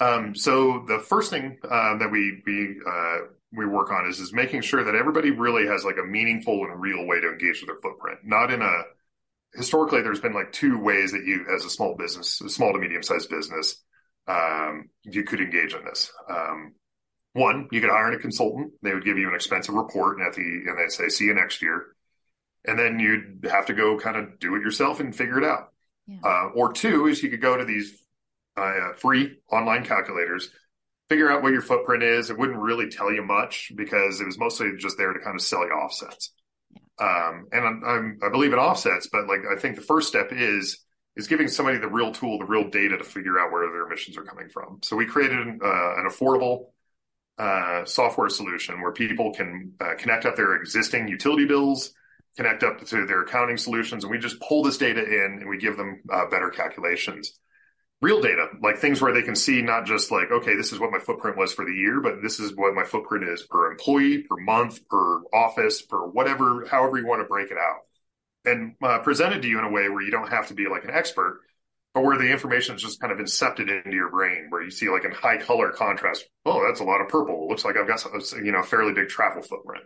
Um, so the first thing uh, that we we uh, we work on is is making sure that everybody really has like a meaningful and real way to engage with their footprint, not in a historically there's been like two ways that you as a small business, a small to medium sized business, um, you could engage in this. Um, one, you could hire a consultant. They would give you an expensive report, and at the and they say, "See you next year." And then you'd have to go kind of do it yourself and figure it out. Yeah. Uh, or two is you could go to these uh, free online calculators, figure out what your footprint is. It wouldn't really tell you much because it was mostly just there to kind of sell you offsets. Um, and I'm, I'm, i believe in offsets, but like I think the first step is is giving somebody the real tool, the real data to figure out where their emissions are coming from. So we created uh, an affordable uh, software solution where people can uh, connect up their existing utility bills, connect up to their accounting solutions, and we just pull this data in and we give them uh, better calculations. Real data, like things where they can see not just like, okay, this is what my footprint was for the year, but this is what my footprint is per employee, per month, per office, per whatever, however you want to break it out. And uh, presented to you in a way where you don't have to be like an expert, but where the information is just kind of incepted into your brain, where you see like in high color contrast, oh, that's a lot of purple. It looks like I've got some, you know, a fairly big travel footprint.